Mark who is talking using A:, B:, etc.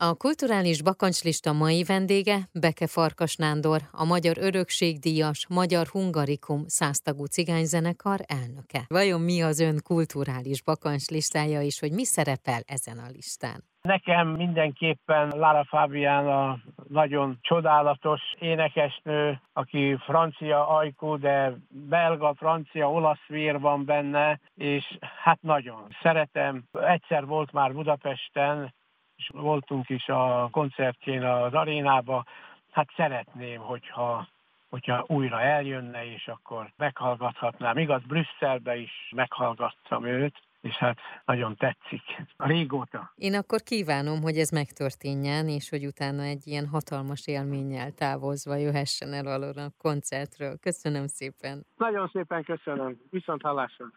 A: A kulturális bakancslista mai vendége Beke Farkas Nándor, a Magyar Örökségdíjas Magyar Hungarikum száztagú cigányzenekar elnöke. Vajon mi az ön kulturális bakancslistája és hogy mi szerepel ezen a listán?
B: Nekem mindenképpen Lara Fabian a nagyon csodálatos énekesnő, aki francia ajkú, de belga, francia, olasz vér van benne, és hát nagyon szeretem. Egyszer volt már Budapesten, és voltunk is a koncertjén az arénába, hát szeretném, hogyha hogyha újra eljönne, és akkor meghallgathatnám. Igaz, Brüsszelbe is meghallgattam őt, és hát nagyon tetszik. Régóta.
A: Én akkor kívánom, hogy ez megtörténjen, és hogy utána egy ilyen hatalmas élménnyel távozva jöhessen el alól a koncertről. Köszönöm szépen.
B: Nagyon szépen köszönöm. Viszont hallásra.